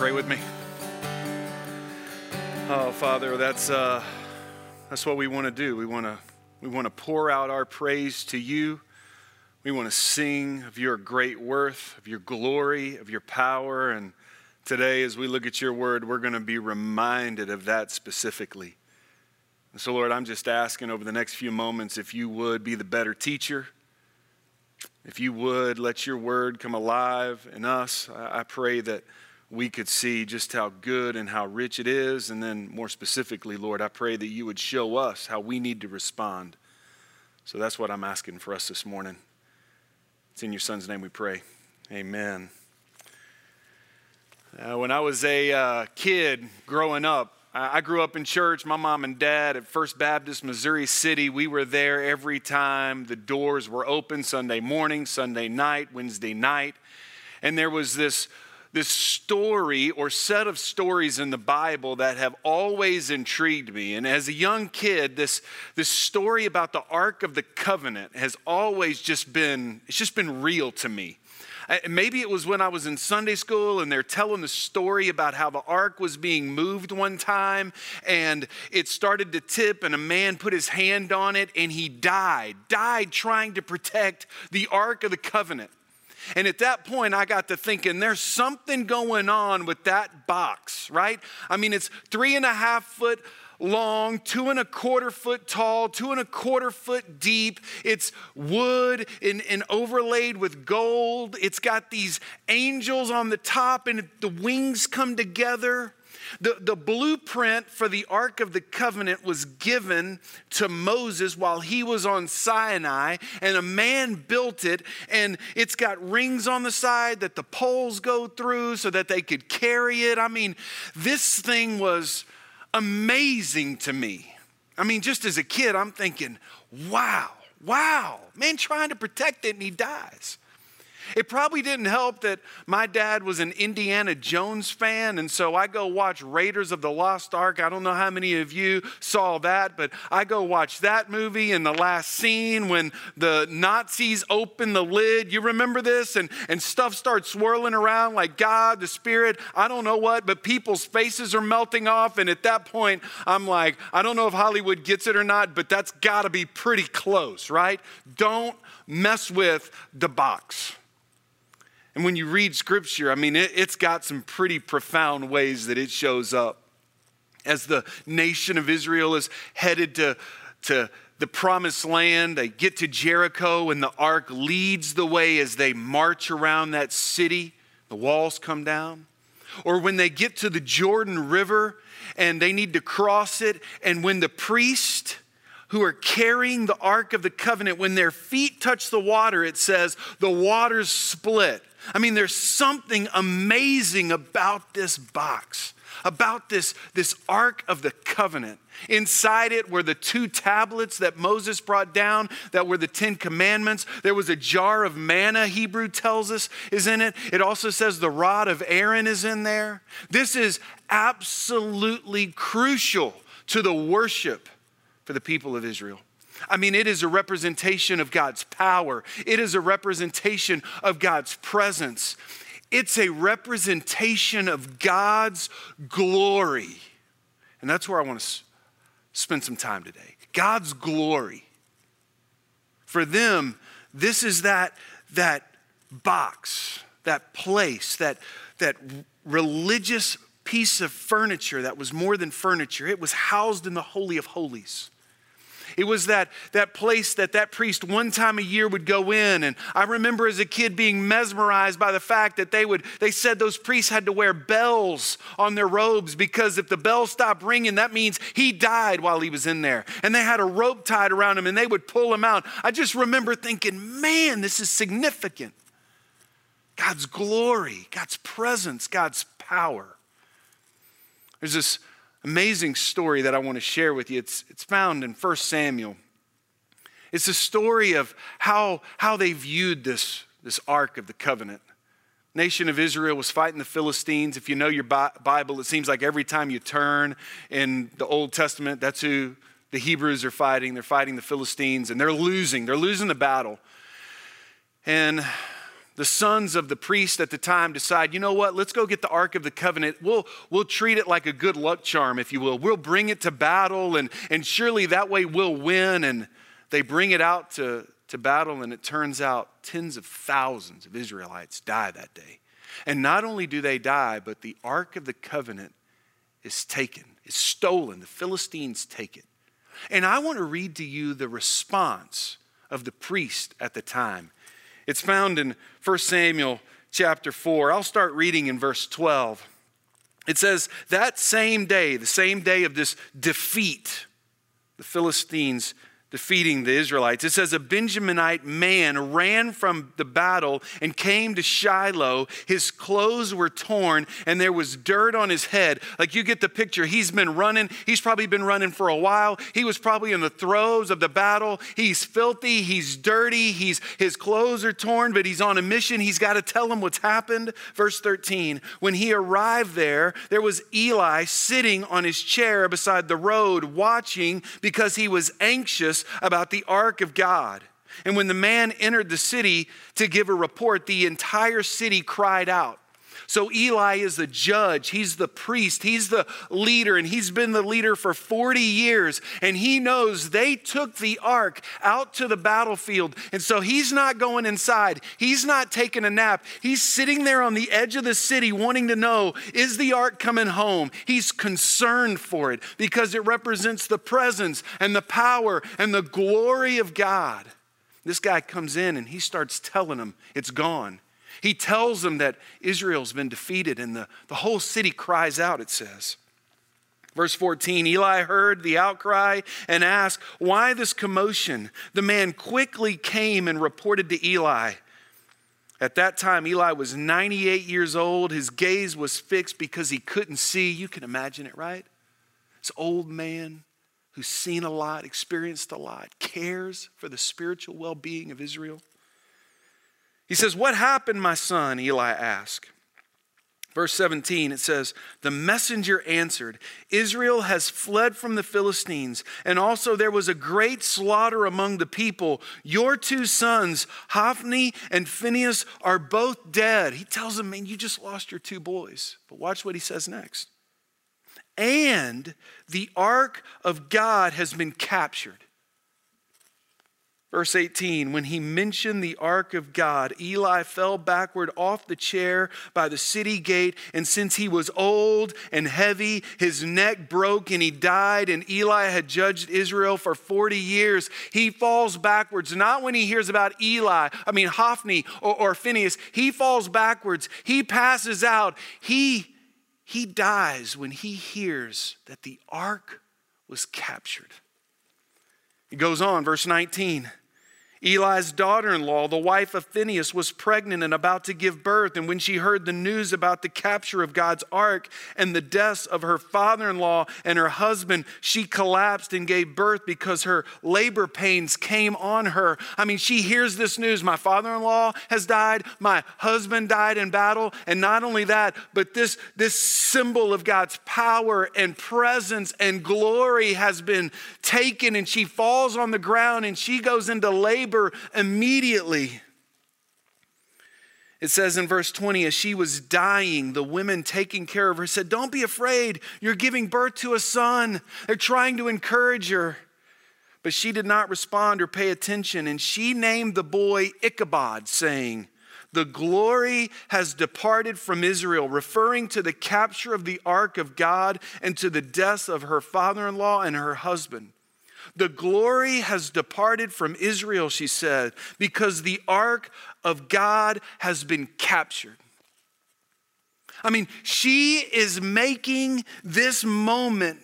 pray with me? Oh, Father, that's, uh, that's what we want to do. We want to we want to pour out our praise to you. We want to sing of your great worth, of your glory, of your power. And today, as we look at your word, we're going to be reminded of that specifically. And so, Lord, I'm just asking over the next few moments if you would be the better teacher, if you would let your word come alive in us. I pray that we could see just how good and how rich it is. And then, more specifically, Lord, I pray that you would show us how we need to respond. So that's what I'm asking for us this morning. It's in your son's name we pray. Amen. Uh, when I was a uh, kid growing up, I grew up in church. My mom and dad at First Baptist, Missouri City, we were there every time the doors were open Sunday morning, Sunday night, Wednesday night. And there was this this story or set of stories in the Bible that have always intrigued me. And as a young kid, this, this story about the Ark of the Covenant has always just been, it's just been real to me. Maybe it was when I was in Sunday school and they're telling the story about how the ark was being moved one time and it started to tip and a man put his hand on it and he died, died trying to protect the ark of the covenant. And at that point, I got to thinking, there's something going on with that box, right? I mean, it's three and a half foot long, two and a quarter foot tall, two and a quarter foot deep. It's wood and, and, overlaid with gold. It's got these angels on the top, and the wings come together. The, the blueprint for the Ark of the Covenant was given to Moses while he was on Sinai, and a man built it, and it's got rings on the side that the poles go through so that they could carry it. I mean, this thing was amazing to me. I mean, just as a kid, I'm thinking, wow, wow, man trying to protect it and he dies. It probably didn't help that my dad was an Indiana Jones fan, and so I go watch Raiders of the Lost Ark. I don't know how many of you saw that, but I go watch that movie in the last scene when the Nazis open the lid. You remember this? And, and stuff starts swirling around like God, the Spirit, I don't know what, but people's faces are melting off. And at that point, I'm like, I don't know if Hollywood gets it or not, but that's got to be pretty close, right? Don't mess with the box. And when you read scripture, I mean, it, has got some pretty profound ways that it shows up. As the nation of Israel is headed to, to the promised land, they get to Jericho, and the ark leads the way as they march around that city. The walls come down. Or when they get to the Jordan River and they need to cross it, and when the priest, who are carrying the Ark of the Covenant, when their feet touch the water, it says the waters split. I mean, there's something amazing about this box, about this, this Ark of the Covenant. Inside it were the two tablets that Moses brought down that were the Ten Commandments. There was a jar of manna, Hebrew tells us, is in it. It also says the rod of Aaron is in there. This is absolutely crucial to the worship for the people of Israel. I mean, it is a representation of God's power, it is a representation of God's presence, it's a representation of God's glory. And that's where I want to spend some time today. God's glory. For them, this is that, that box, that place, that, that religious piece of furniture that was more than furniture. It was housed in the Holy of Holies. It was that, that place that that priest one time a year would go in. And I remember as a kid being mesmerized by the fact that they would, they said those priests had to wear bells on their robes because if the bell stopped ringing, that means he died while he was in there. And they had a rope tied around him and they would pull him out. I just remember thinking, man, this is significant. God's glory, God's presence, God's power. There's this amazing story that I want to share with you. It's, it's found in 1 Samuel. It's a story of how, how they viewed this, this Ark of the Covenant. Nation of Israel was fighting the Philistines. If you know your Bible, it seems like every time you turn in the Old Testament, that's who the Hebrews are fighting. They're fighting the Philistines and they're losing. They're losing the battle. And the sons of the priest at the time decide, you know what, let's go get the Ark of the Covenant. We'll, we'll treat it like a good luck charm, if you will. We'll bring it to battle, and, and surely that way we'll win. And they bring it out to, to battle, and it turns out tens of thousands of Israelites die that day. And not only do they die, but the Ark of the Covenant is taken, is stolen. The Philistines take it. And I want to read to you the response of the priest at the time. It's found in 1 Samuel chapter 4. I'll start reading in verse 12. It says, That same day, the same day of this defeat, the Philistines defeating the Israelites. It says, A Benjaminite man ran from the battle and came to Shiloh. His clothes were torn and there was dirt on his head. Like you get the picture. He's been running. He's probably been running for a while. He was probably in the throes of the battle. He's filthy. He's dirty. He's, his clothes are torn, but he's on a mission. He's got to tell them what's happened. Verse 13 When he arrived there, there was Eli sitting on his chair beside the road watching because he was anxious about the ark of God. And when the man entered the city to give a report, the entire city cried out. So Eli is the judge, he's the priest, he's the leader, and he's been the leader for 40 years. And he knows they took the ark out to the battlefield. And so he's not going inside, he's not taking a nap. He's sitting there on the edge of the city wanting to know is the ark coming home? He's concerned for it because it represents the presence and the power and the glory of God. This guy comes in and he starts telling them it's gone. He tells them that Israel's been defeated, and the, the whole city cries out, it says. Verse 14 Eli heard the outcry and asked, Why this commotion? The man quickly came and reported to Eli. At that time, Eli was 98 years old. His gaze was fixed because he couldn't see. You can imagine it, right? This old man who's seen a lot, experienced a lot, cares for the spiritual well being of Israel. He says, What happened, my son? Eli asked. Verse 17, it says, The messenger answered, Israel has fled from the Philistines, and also there was a great slaughter among the people. Your two sons, Hophni and Phinehas, are both dead. He tells them, Man, you just lost your two boys. But watch what he says next. And the ark of God has been captured. Verse 18, when he mentioned the ark of God, Eli fell backward off the chair by the city gate. And since he was old and heavy, his neck broke and he died. And Eli had judged Israel for 40 years. He falls backwards, not when he hears about Eli, I mean, Hophni or, or Phinehas. He falls backwards. He passes out. He, he dies when he hears that the ark was captured. He goes on, verse 19. Eli's daughter in law, the wife of Phinehas, was pregnant and about to give birth. And when she heard the news about the capture of God's ark and the deaths of her father in law and her husband, she collapsed and gave birth because her labor pains came on her. I mean, she hears this news my father in law has died, my husband died in battle. And not only that, but this, this symbol of God's power and presence and glory has been taken. And she falls on the ground and she goes into labor immediately. It says in verse 20, as she was dying, the women taking care of her said, Don't be afraid. You're giving birth to a son. They're trying to encourage her. But she did not respond or pay attention. And she named the boy Ichabod, saying, The glory has departed from Israel, referring to the capture of the ark of God and to the deaths of her father in law and her husband. The glory has departed from Israel, she said, because the ark of God has been captured. I mean, she is making this moment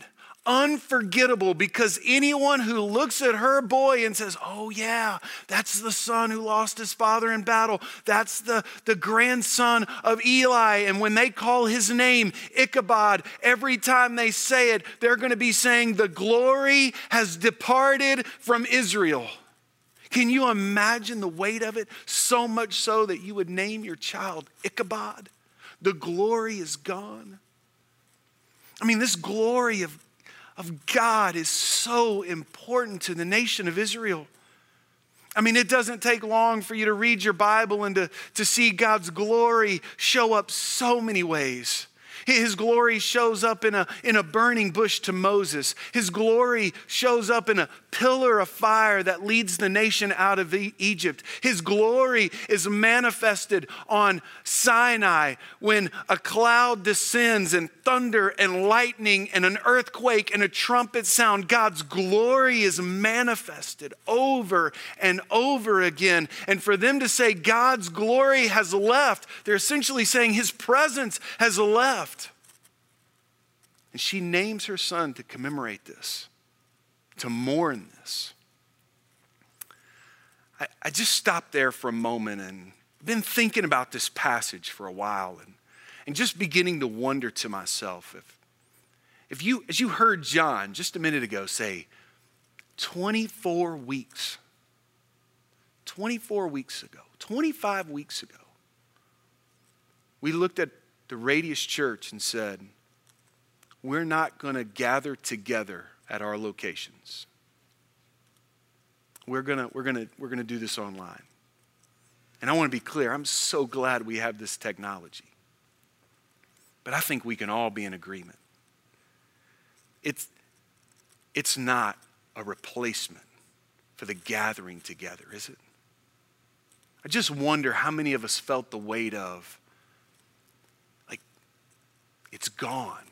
unforgettable because anyone who looks at her boy and says, Oh, yeah, that's the son who lost his father in battle. That's the, the grandson of Eli. And when they call his name Ichabod, every time they say it, they're going to be saying, The glory has departed from Israel. Can you imagine the weight of it? So much so that you would name your child Ichabod. The glory is gone. I mean, this glory of of God is so important to the nation of Israel. I mean, it doesn't take long for you to read your Bible and to, to see God's glory show up so many ways. His glory shows up in a, in a burning bush to Moses. His glory shows up in a pillar of fire that leads the nation out of Egypt. His glory is manifested on Sinai when a cloud descends and thunder and lightning and an earthquake and a trumpet sound. God's glory is manifested over and over again. And for them to say God's glory has left, they're essentially saying his presence has left. And she names her son to commemorate this, to mourn this. I, I just stopped there for a moment and been thinking about this passage for a while and, and just beginning to wonder to myself if, if you, as you heard John just a minute ago say, 24 weeks, 24 weeks ago, 25 weeks ago, we looked at the Radius Church and said, we're not going to gather together at our locations. We're going to we're to we're to do this online. And I want to be clear, I'm so glad we have this technology. But I think we can all be in agreement. It's it's not a replacement for the gathering together, is it? I just wonder how many of us felt the weight of like it's gone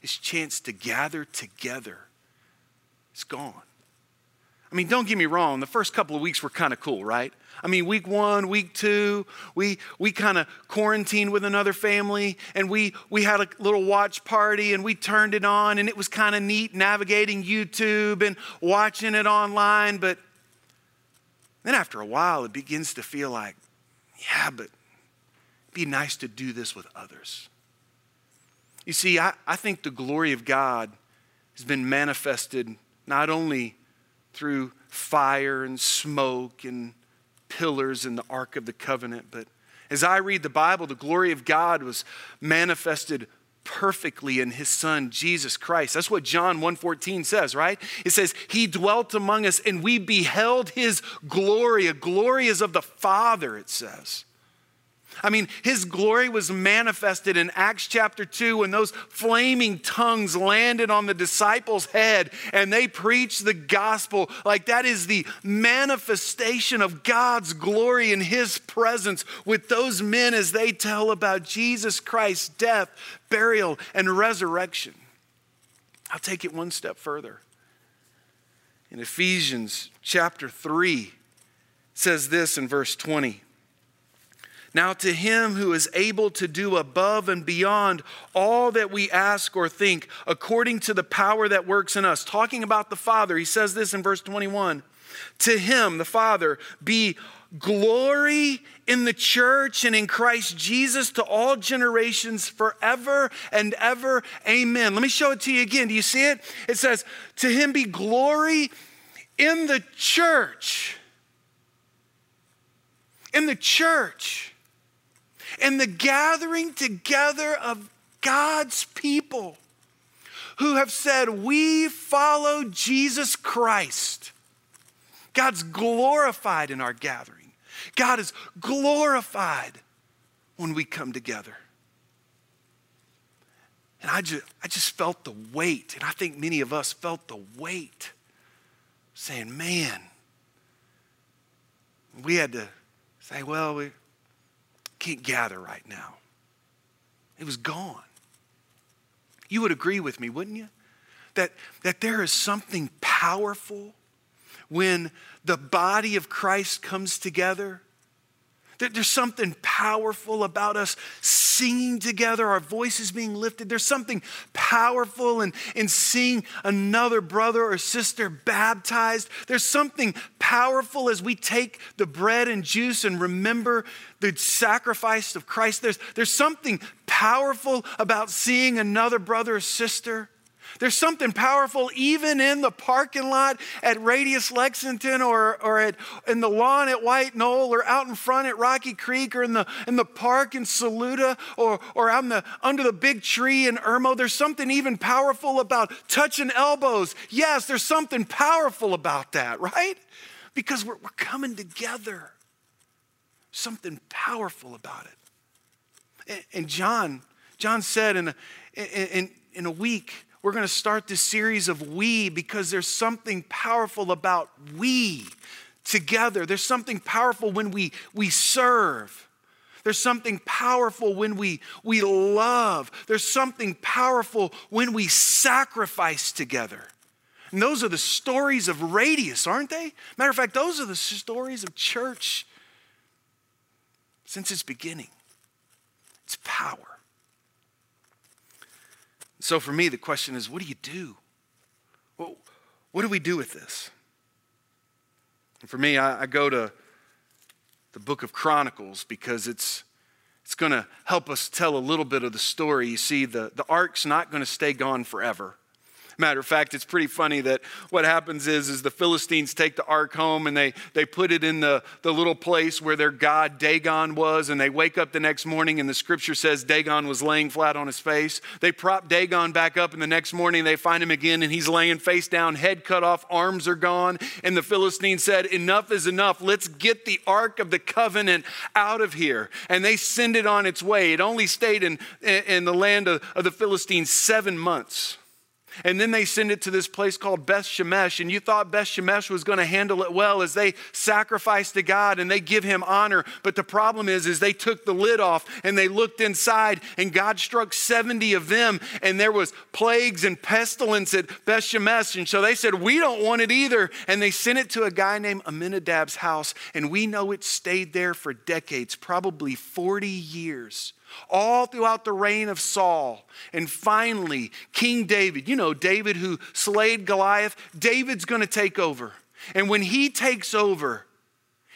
his chance to gather together is gone. I mean, don't get me wrong, the first couple of weeks were kind of cool, right? I mean, week one, week two, we, we kind of quarantined with another family and we, we had a little watch party and we turned it on and it was kind of neat navigating YouTube and watching it online. But then after a while, it begins to feel like, yeah, but it'd be nice to do this with others. You see, I, I think the glory of God has been manifested not only through fire and smoke and pillars in the Ark of the Covenant, but as I read the Bible, the glory of God was manifested perfectly in his son Jesus Christ. That's what John 1:14 says, right? It says he dwelt among us and we beheld his glory. A glory is of the Father, it says. I mean, his glory was manifested in Acts chapter 2 when those flaming tongues landed on the disciples' head and they preached the gospel. Like that is the manifestation of God's glory in his presence with those men as they tell about Jesus Christ's death, burial, and resurrection. I'll take it one step further. In Ephesians chapter 3, says this in verse 20. Now, to him who is able to do above and beyond all that we ask or think, according to the power that works in us, talking about the Father, he says this in verse 21 To him, the Father, be glory in the church and in Christ Jesus to all generations forever and ever. Amen. Let me show it to you again. Do you see it? It says, To him be glory in the church. In the church and the gathering together of God's people who have said, We follow Jesus Christ. God's glorified in our gathering. God is glorified when we come together. And I just, I just felt the weight, and I think many of us felt the weight, saying, man, we had to say, well, we, can't gather right now. It was gone. You would agree with me, wouldn't you? That, that there is something powerful when the body of Christ comes together there's something powerful about us singing together, our voices being lifted. There's something powerful in, in seeing another brother or sister baptized. There's something powerful as we take the bread and juice and remember the sacrifice of Christ. There's, there's something powerful about seeing another brother or sister there's something powerful even in the parking lot at Radius Lexington or, or at, in the lawn at White Knoll or out in front at Rocky Creek or in the, in the park in Saluda or, or on the, under the big tree in Irmo. There's something even powerful about touching elbows. Yes, there's something powerful about that, right? Because we're, we're coming together. Something powerful about it. And, and John, John said in a, in, in a week, we're going to start this series of we because there's something powerful about we together. There's something powerful when we, we serve. There's something powerful when we, we love. There's something powerful when we sacrifice together. And those are the stories of Radius, aren't they? Matter of fact, those are the stories of church since its beginning. It's power. So for me, the question is what do you do? What do we do with this? And for me, I, I go to the book of Chronicles because it's, it's going to help us tell a little bit of the story. You see, the, the ark's not going to stay gone forever. Matter of fact, it's pretty funny that what happens is, is the Philistines take the ark home and they, they put it in the, the little place where their god Dagon was, and they wake up the next morning and the scripture says Dagon was laying flat on his face. They prop Dagon back up, and the next morning they find him again and he's laying face down, head cut off, arms are gone. And the Philistines said, Enough is enough. Let's get the ark of the covenant out of here. And they send it on its way. It only stayed in, in the land of, of the Philistines seven months. And then they send it to this place called Beth Shemesh. And you thought Beth Shemesh was going to handle it well as they sacrifice to God and they give him honor. But the problem is, is they took the lid off and they looked inside and God struck 70 of them. And there was plagues and pestilence at Beth Shemesh. And so they said, we don't want it either. And they sent it to a guy named Aminadab's house. And we know it stayed there for decades, probably 40 years all throughout the reign of Saul. And finally, King David, you know, David who slayed Goliath, David's going to take over. And when he takes over,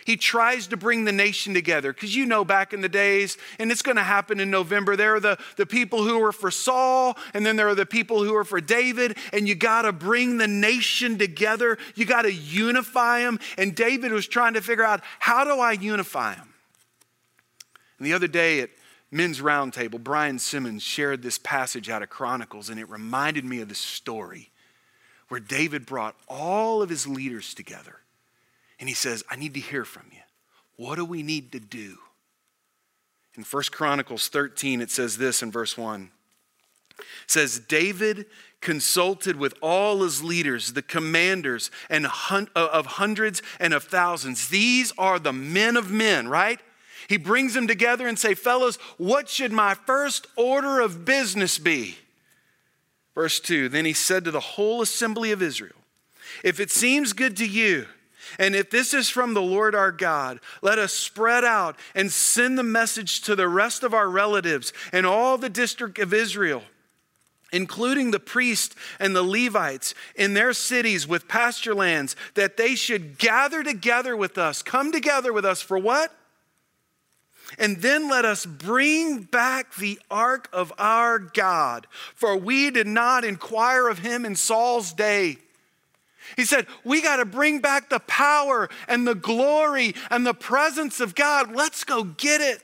he tries to bring the nation together because you know back in the days, and it's going to happen in November, there are the, the people who are for Saul, and then there are the people who are for David, and you got to bring the nation together. You got to unify them. And David was trying to figure out how do I unify them? And the other day at men's roundtable, Brian Simmons shared this passage out of Chronicles, and it reminded me of the story where David brought all of his leaders together. And he says, I need to hear from you. What do we need to do? In 1 Chronicles 13, it says this in verse 1. It says, David consulted with all his leaders, the commanders and hun- uh, of hundreds and of thousands. These are the men of men, right? He brings them together and say, "Fellows, what should my first order of business be?" Verse 2, then he said to the whole assembly of Israel, "If it seems good to you, and if this is from the Lord our God, let us spread out and send the message to the rest of our relatives and all the district of Israel, including the priests and the Levites in their cities with pasture lands, that they should gather together with us. Come together with us for what? And then let us bring back the ark of our God, for we did not inquire of him in Saul's day. He said, We got to bring back the power and the glory and the presence of God. Let's go get it.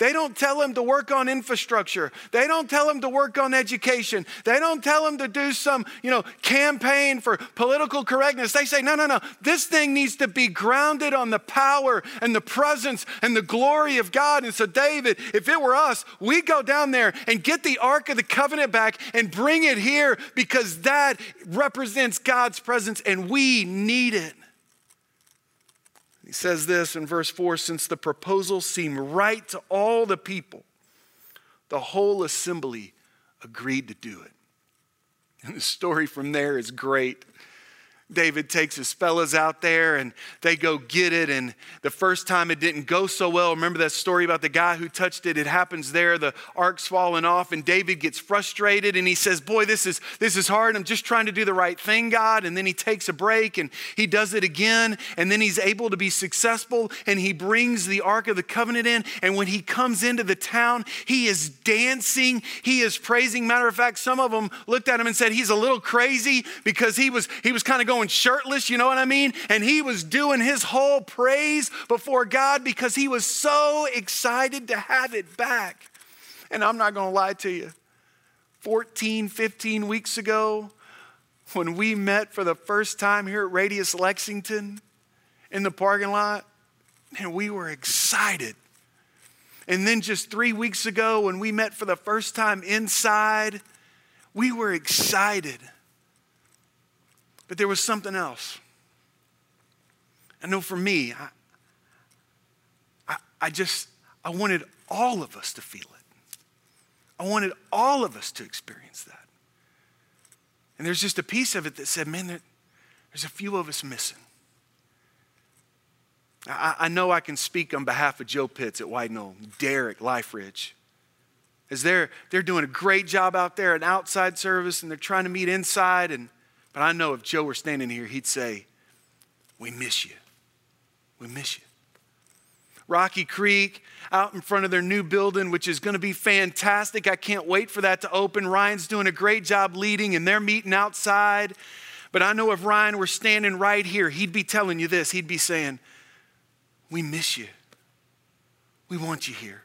They don't tell him to work on infrastructure. They don't tell him to work on education. They don't tell him to do some, you know, campaign for political correctness. They say, no, no, no. This thing needs to be grounded on the power and the presence and the glory of God. And so, David, if it were us, we'd go down there and get the Ark of the Covenant back and bring it here because that represents God's presence and we need it. He says this in verse 4 since the proposal seemed right to all the people, the whole assembly agreed to do it. And the story from there is great. David takes his fellas out there and they go get it. And the first time it didn't go so well. Remember that story about the guy who touched it? It happens there. The ark's falling off, and David gets frustrated and he says, Boy, this is this is hard. I'm just trying to do the right thing, God. And then he takes a break and he does it again. And then he's able to be successful and he brings the Ark of the Covenant in. And when he comes into the town, he is dancing, he is praising. Matter of fact, some of them looked at him and said, He's a little crazy because he was he was kind of going going shirtless, you know what I mean? And he was doing his whole praise before God because he was so excited to have it back. And I'm not going to lie to you. 14, 15 weeks ago, when we met for the first time here at Radius Lexington in the parking lot, and we were excited. And then just three weeks ago, when we met for the first time inside, we were excited. But there was something else. I know for me, I, I, I just, I wanted all of us to feel it. I wanted all of us to experience that. And there's just a piece of it that said, man, there's a few of us missing. I, I know I can speak on behalf of Joe Pitts at White Knoll, Derek Life Ridge. As they're, they're doing a great job out there in outside service and they're trying to meet inside. And, but I know if Joe were standing here, he'd say, We miss you. We miss you. Rocky Creek out in front of their new building, which is going to be fantastic. I can't wait for that to open. Ryan's doing a great job leading, and they're meeting outside. But I know if Ryan were standing right here, he'd be telling you this. He'd be saying, We miss you. We want you here.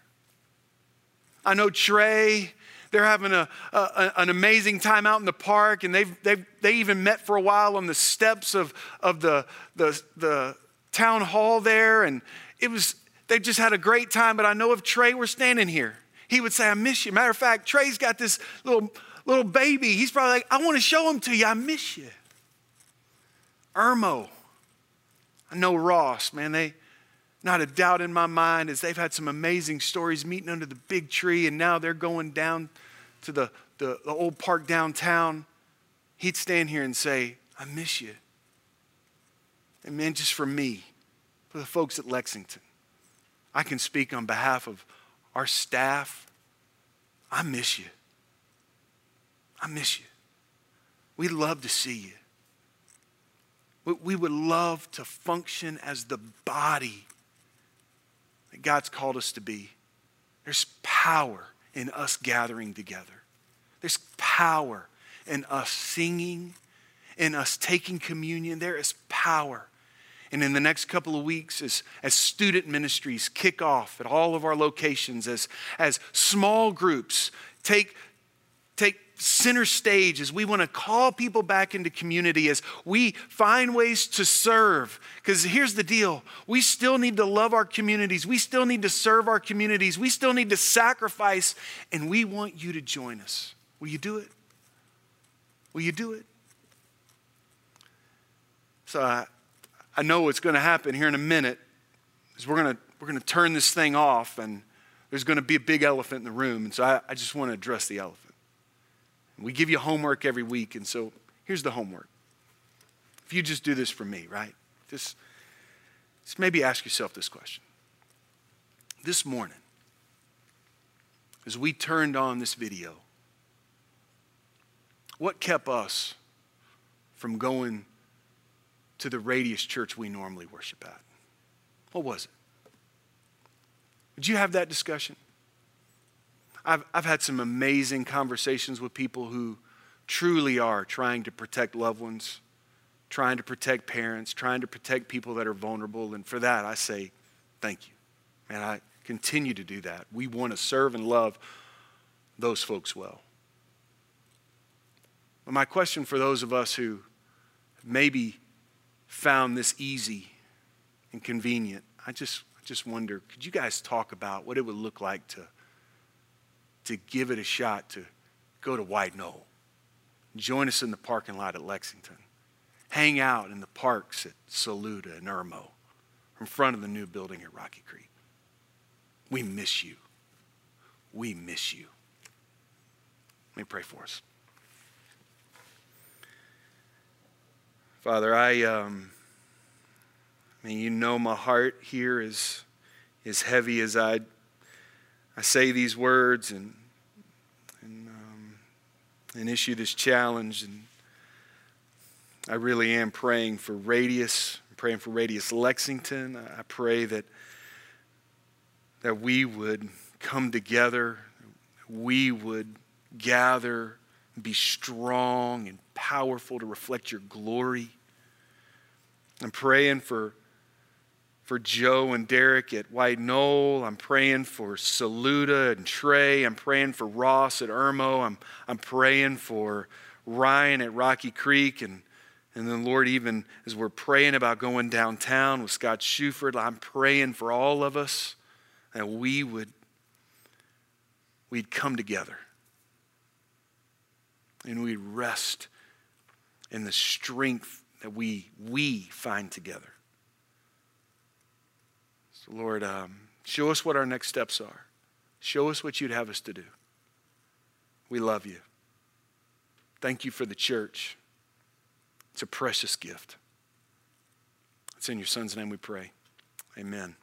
I know Trey, they're having a, a, an amazing time out in the park, and they've, they've, they even met for a while on the steps of, of the, the, the town hall there. And it was, they just had a great time. But I know if Trey were standing here, he would say, I miss you. Matter of fact, Trey's got this little, little baby. He's probably like, I want to show him to you. I miss you. Irmo. I know Ross, man. They, not a doubt in my mind, as they've had some amazing stories meeting under the big tree, and now they're going down to the, the, the old park downtown. He'd stand here and say, I miss you. And man, just for me, for the folks at Lexington, I can speak on behalf of our staff. I miss you. I miss you. We'd love to see you. We would love to function as the body that God's called us to be. There's power in us gathering together. There's power in us singing, in us taking communion. There is power and in the next couple of weeks, as, as student ministries kick off at all of our locations, as, as small groups take, take center stage, as we want to call people back into community, as we find ways to serve. Because here's the deal we still need to love our communities, we still need to serve our communities, we still need to sacrifice, and we want you to join us. Will you do it? Will you do it? So I, I know what's going to happen here in a minute is we're going to, we're going to turn this thing off and there's going to be a big elephant in the room. And so I, I just want to address the elephant. We give you homework every week. And so here's the homework. If you just do this for me, right? Just, just maybe ask yourself this question. This morning, as we turned on this video, what kept us from going to the Radius church we normally worship at? What was it? Did you have that discussion? I've, I've had some amazing conversations with people who truly are trying to protect loved ones, trying to protect parents, trying to protect people that are vulnerable. And for that, I say thank you. And I continue to do that. We want to serve and love those folks well. But my question for those of us who maybe found this easy and convenient. I just, I just wonder could you guys talk about what it would look like to, to give it a shot to go to White Knoll? Join us in the parking lot at Lexington. Hang out in the parks at Saluda and Irmo in front of the new building at Rocky Creek. We miss you. We miss you. Let me pray for us. Father, I, um, I mean, you know my heart here is, is heavy as I, I say these words and, and, um, and issue this challenge. And I really am praying for Radius, I'm praying for Radius Lexington. I pray that, that we would come together, we would gather, be strong and powerful to reflect your glory. I'm praying for, for Joe and Derek at White Knoll. I'm praying for Saluda and Trey. I'm praying for Ross at Irmo. I'm, I'm praying for Ryan at Rocky Creek and and then, Lord, even as we're praying about going downtown with Scott Shuford, I'm praying for all of us that we would we'd come together and we'd rest in the strength that we we find together. So, Lord, um, show us what our next steps are. Show us what you'd have us to do. We love you. Thank you for the church. It's a precious gift. It's in your son's name we pray. Amen.